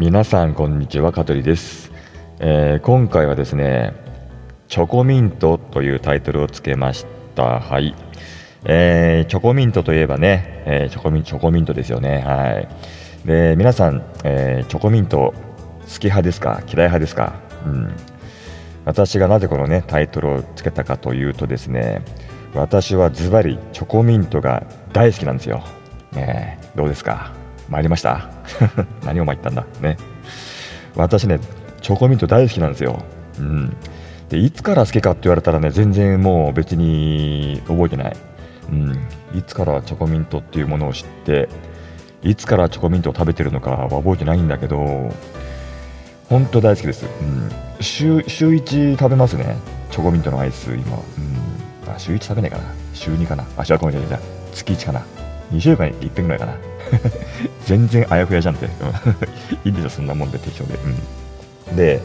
皆さんこんにちは香取です、えー、今回はですねチョコミントというタイトルをつけました。はい、えー、チョコミントといえばね、えー、チョコミチョコミントですよね。はい。で皆さん、えチョコミント好き派ですか？嫌い派ですか？うん。私がなぜこのねタイトルをつけたかというとですね私はズバリチョコミントが大好きなんですよ、ね、どうですか？参りました。何を参ったんだ。ね。私ねチョコミント大好きなんですよ、うん、でいつから好きかって言われたらね全然もう別に覚えてない、うん、いつからチョコミントっていうものを知っていつからチョコミントを食べてるのかは覚えてないんだけど本当大好きです、うん、週1食べますね。チョコミントのアイス今、うん、あ週1食べないかな。週2かな。あ、違う、ごめんなさい。月1かな。2週間に1遍ぐらいかな。全然あやふやじゃんって。いいんですよ、そんなもんで適当で。うん、で、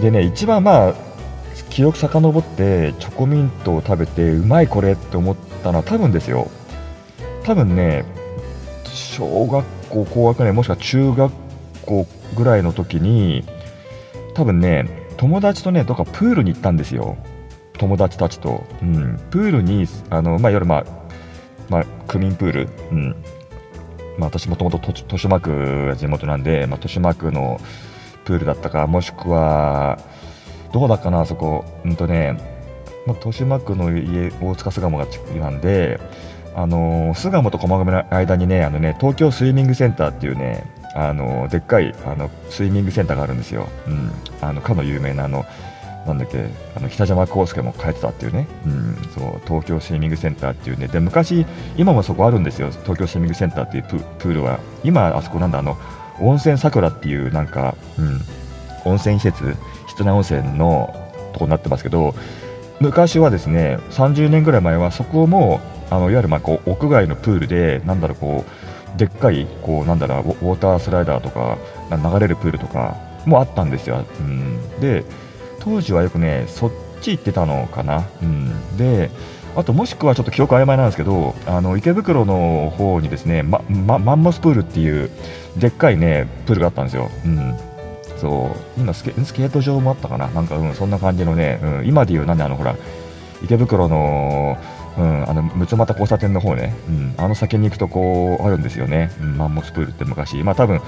でね、一番まあ、記憶遡ってチョコミントを食べてうまいこれって思ったのは多分ですよ。多分ね、小学校高学年もしくは中学校ぐらいの時に多分ね友達とねどっかプールに行ったんですよ友達たちと、うん、プールにあの、まあ、いわゆる、まあまあ、区民プール、うん。まあ、私もともと豊島区が地元なんで、まあ、豊島区のプールだったかもしくはどうだかなあそこ。うんとね、まあ、豊島区の家大塚巣鴨がなんであの巣鴨と駒込の間にねあのね東京スイミングセンターっていうねあのでっかいあのスイミングセンターがあるんですよ、うん、あのかの有名なあのなんだっけあの北島康介も通ってたっていうね、うん、そう東京スイミングセンターっていうね。で昔今もそこあるんですよ。東京スイミングセンターっていうプールは。今あそこなんだあの温泉さくらっていうなんか、うん、温泉施設室内温泉のとこになってますけど昔はですね30年ぐらい前はそこもあのいわゆるまあこう屋外のプールでなんだろうこうでっかいこうなんだろうウォータースライダーとか流れるプールとかもあったんですよ。うん、で当時はよくねそっち行ってたのかな。うん、であともしくはちょっと記憶曖昧なんですけどあの池袋の方にですね、まま、マンモスプールっていうでっかいねプールがあったんですよ。うん。そう。今スケート場もあったかな？なんか、うん、そんな感じのね、うん、今でいうなんであのほら池袋のうん、あの六つ股交差点の方ね、うん、あの先に行くとこうあるんですよね、うん、マンモスプールって昔、まあ多分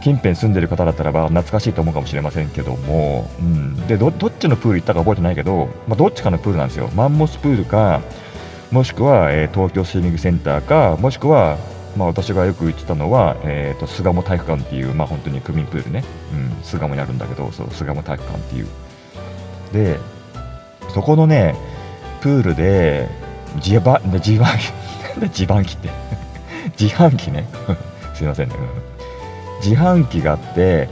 近辺住んでる方だったらば懐かしいと思うかもしれませんけども、うん、でどっちのプール行ったか覚えてないけど、まあ、どっちかのプールなんですよ、マンモスプールか、もしくは、えー、東京スイミングセンターか、もしくは、まあ、私がよく言ってたのは、えーと、巣鴨体育館っていう、まあ、本当に区民プールね、うん、巣鴨にあるんだけど、そう巣鴨体育館っていう。で、そこのね、プールで、自販自販機自販機って自販機ね。すいませんね、自販機があって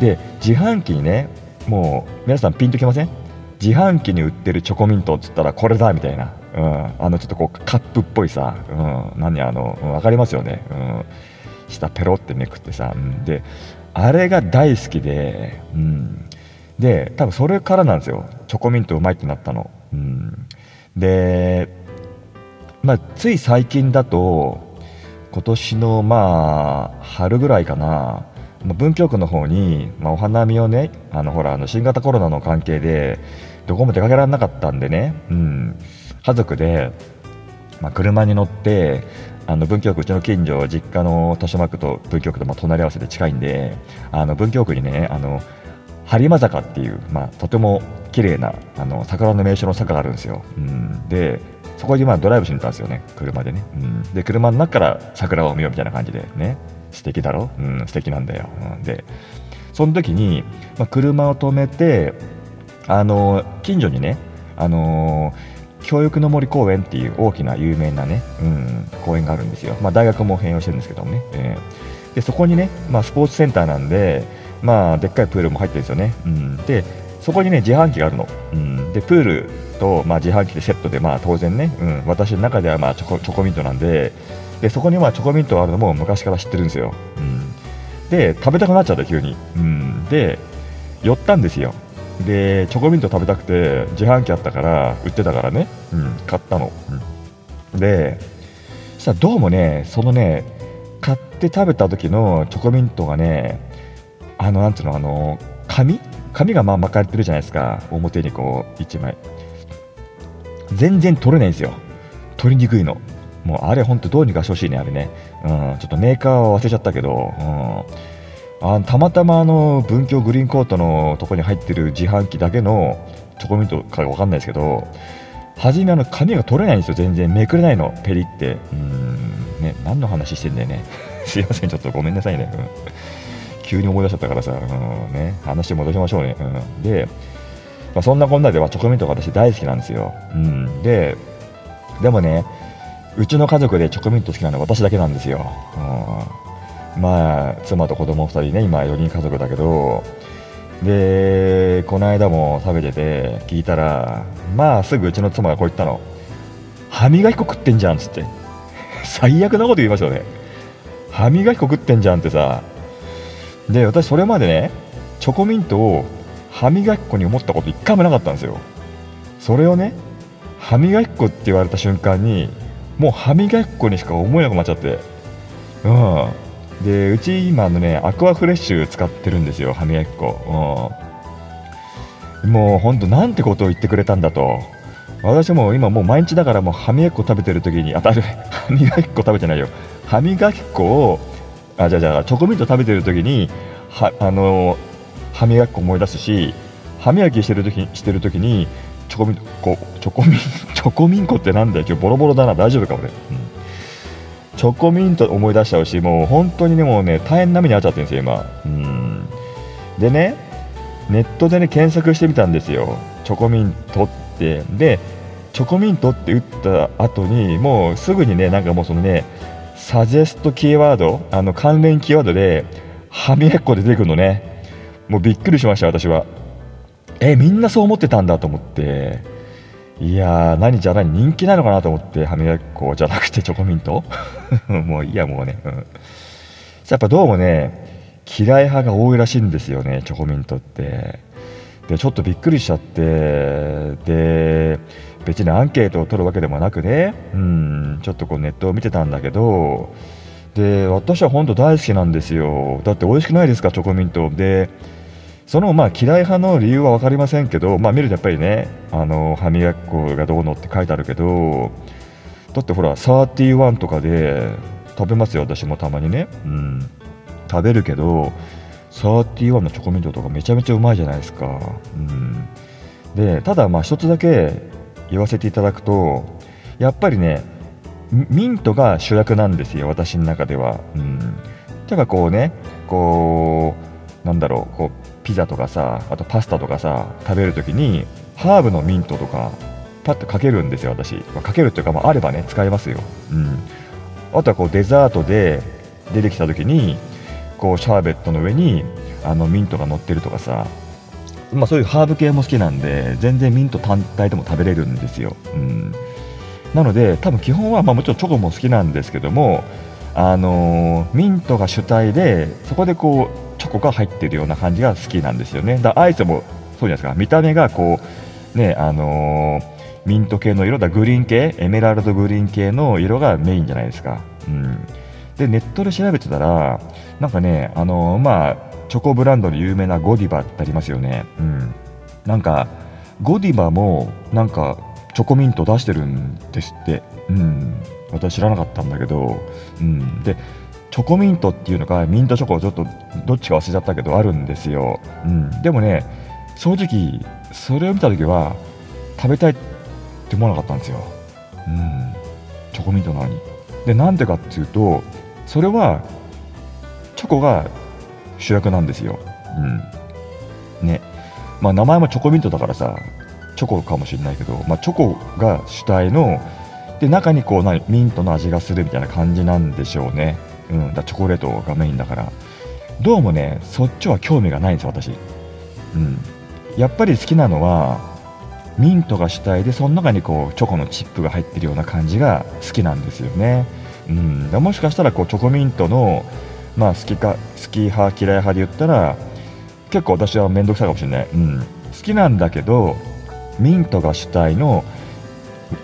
で自販機にねもう皆さんピンときません？自販機に売ってるチョコミントっつったらこれだみたいな、うん、あのちょっとこうカップっぽいさ、うん、何あの分かりますよね、うん、下ペロってめくってさ、うん、であれが大好きで、うん、で多分それからなんですよ。チョコミントうまいってなったの、うん、でまあ、つい最近だと今年のまあ春ぐらいかな。文京区の方に、まあ、お花見をねあのほらあの新型コロナの関係でどこも出かけられなかったんでね、うん、家族で、まあ、車に乗ってあの文京区うちの近所実家の豊島区と文京区とまあ隣り合わせで近いんであの文京区にねあの播磨坂っていう、まあ、とても綺麗なあな桜の名所の坂があるんですよ、うん、でそこにまあドライブしに行ったんですよね、車でね。うん、で、車の中から桜を見ようみたいな感じでね、素敵だろ？うん、素敵なんだよ。うん、で、その時に、まあ、車を止めて、あの近所にね、あの教育の森公園っていう大きな有名なね、うん、公園があるんですよ。まあ、大学も併用してるんですけどもね。えー、でそこにね、まあ、スポーツセンターなんで、まあ、でっかいプールも入ってるんですよね。うん、で、そこにね、自販機があるの。うん、で、プールと、まあ、自販機でセットで、まあ、当然ね、うん、私の中ではまあチョコチョコミントなんで。でそこにまあチョコミントあるのも昔から知ってるんですよ、うん、で食べたくなっちゃった急に、うん、で寄ったんですよ。でチョコミント食べたくて自販機あったから売ってたからね、うん、買ったの、うん、でそしたらどうもねそのね買って食べた時のチョコミントがねあのなんていうのあの紙紙がまあ巻かれてるじゃないですか。表にこう1枚。全然取れないんですよ。取りにくいの。もうあれほんとどうにかしてほしいねあれね、うん、ちょっとメーカーは忘れちゃったけど、うん、あたまたまあの文京グリーンコートのとこに入ってる自販機だけのチョコミントか分かんないですけど初めあの紙が取れないんですよ。全然めくれないの。ペリって。うん。ね何の話してんだよね。すいません。ちょっとごめんなさいね、うん、急に思い出しちゃったからさ、うんね、話戻しましょうね、うん、で、まあ、そんなこんなではチョコミントが私大好きなんですよ、うん、ででもねうちの家族でチョコミント好きなのは私だけなんですよ、うん、まあ妻と子供2人ね今4人家族だけどでこの間も食べてて聞いたらまあすぐうちの妻がこう言ったの。歯磨き粉食ってんじゃんっつって。最悪なこと言いましたよね。歯磨き粉食ってんじゃんってさで私それまでねチョコミントを歯磨き粉に思ったこと一回もなかったんですよ。それをね歯磨き粉って言われた瞬間にもう歯磨き粉にしか思えなくなっちゃって。うん。でうち今のねアクアフレッシュ使ってるんですよ歯磨き粉、うん、もうほんとなんてことを言ってくれたんだと。私も今もう毎日だからもう歯磨き粉食べてる時にあた歯磨き粉食べてないよ。歯磨き粉をあじゃあじゃあチョコミント食べてる時にはあの歯磨き粉思い出すし歯磨きしてる時してる時にチョコミントチョコミ チョコミンコってなんだよ。今日ボロボロだな。大丈夫か俺、うん、チョコミント思い出しちゃうしもう本当にねもね大変な目に遭っちゃってるんですよ今。うん。でねネットでね検索してみたんですよ。チョコミントって。でチョコミントって打った後にもうすぐにねなんかもうそのねサジェストキーワードあの関連キーワードで歯磨き粉で出てくるのね。もうびっくりしました私は。えみんなそう思ってたんだと思って。いやー何じゃ何人気なのかなと思って歯磨き粉じゃなくてチョコミント？もういいやもうね、うん、やっぱどうもね嫌い派が多いらしいんですよねチョコミントって。でちょっとびっくりしちゃって。で別にアンケートを取るわけでもなくね。うん。ちょっとこうネットを見てたんだけど。で私は本当大好きなんですよ。だって美味しくないですかチョコミント。でそのまあ嫌い派の理由は分かりませんけど、まあ、見るとやっぱりねあの歯磨き粉がどうのって書いてあるけどだってほら31とかで食べますよ私もたまにね、うん、食べるけど31のチョコミントとかめちゃめちゃうまいじゃないですか、うん、でただまあ一つだけ言わせていただくとやっぱりねミントが主役なんですよ私の中では、うん、てかこうねこうなんだろうこうピザとかさあとパスタとかさ食べるときにハーブのミントとかパッとかけるんですよ私、ま、かけるっていうか、まあ、あればね使えますよ、うん、あとはこうデザートで出てきた時にこうシャーベットの上にあのミントが乗ってるとかさまあ、そういうハーブ系も好きなんで全然ミント単体でも食べれるんですよ、うん、なので多分基本は、まあ、もちろんチョコも好きなんですけどもあのー、ミントが主体でそこでこうチョコが入ってるような感じが好きなんですよね。だアイスもそうじゃないですか見た目がこうねあのー、ミント系の色だグリーン系エメラルドグリーン系の色がメインじゃないですか。うん、でネットで調べてたらなんかねあのー、まあチョコブランドの有名なゴディバってありますよね。うん、なんかゴディバもなんかチョコミント出してるんですって。うん、私知らなかったんだけど、うん、でチョコミントっていうのかミントチョコちょっとどっちか忘れちゃったけどあるんですよ、うん、でもね正直それを見た時は食べたいって思わなかったんですよ、うん、チョコミントなのに。でなんでかっていうとそれはチョコが主役なんですよ、うん、ね。まあ名前もチョコミントだからさチョコかもしれないけど、まあ、チョコが主体ので中にこう何ミントの味がするみたいな感じなんでしょうね。うん、だチョコレートがメインだから。どうもねそっちは興味がないんです私、うん、やっぱり好きなのはミントが主体でその中にこうチョコのチップが入ってるような感じが好きなんですよね、うん、もしかしたらこうチョコミントの、まあ、好きか好き派嫌い派で言ったら結構私は面倒くさいかもしれない、うん、好きなんだけどミントが主体の、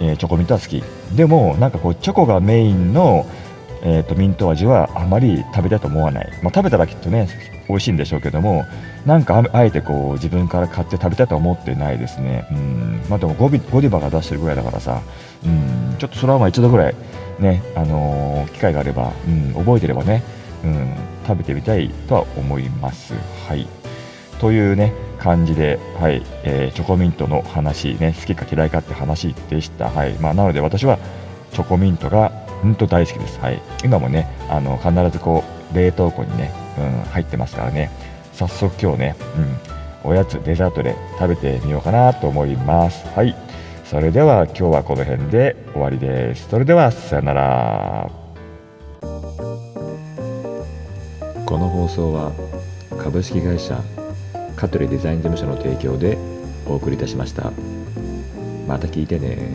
えー、チョコミントは好き。でもなんかこうチョコがメインのえーと、ミント味はあまり食べたいと思わない、まあ、食べたらきっとね美味しいんでしょうけどもなんかあえてこう自分から買って食べたいと思ってないですね。うん。まあでもゴディバが出してるぐらいだからさ。うん。ちょっとそれはまあ一度ぐらいねあのー、機会があれば、うん、覚えてればね、うん、食べてみたいとは思いますはいというね感じで、はいえー、チョコミントの話ね好きか嫌いかって話でしたはいまあなので私はチョコミントが本当大好きです。はい。今もね、あの、必ずこう、冷凍庫にね、うん、入ってますからね、早速今日ね、うん、おやつ、デザートで食べてみようかなと思います。はい。それでは今日はこの辺で終わりです。それでは、さよなら。この放送は、株式会社香取デザイン事務所の提供でお送りいたしました。また聞いてね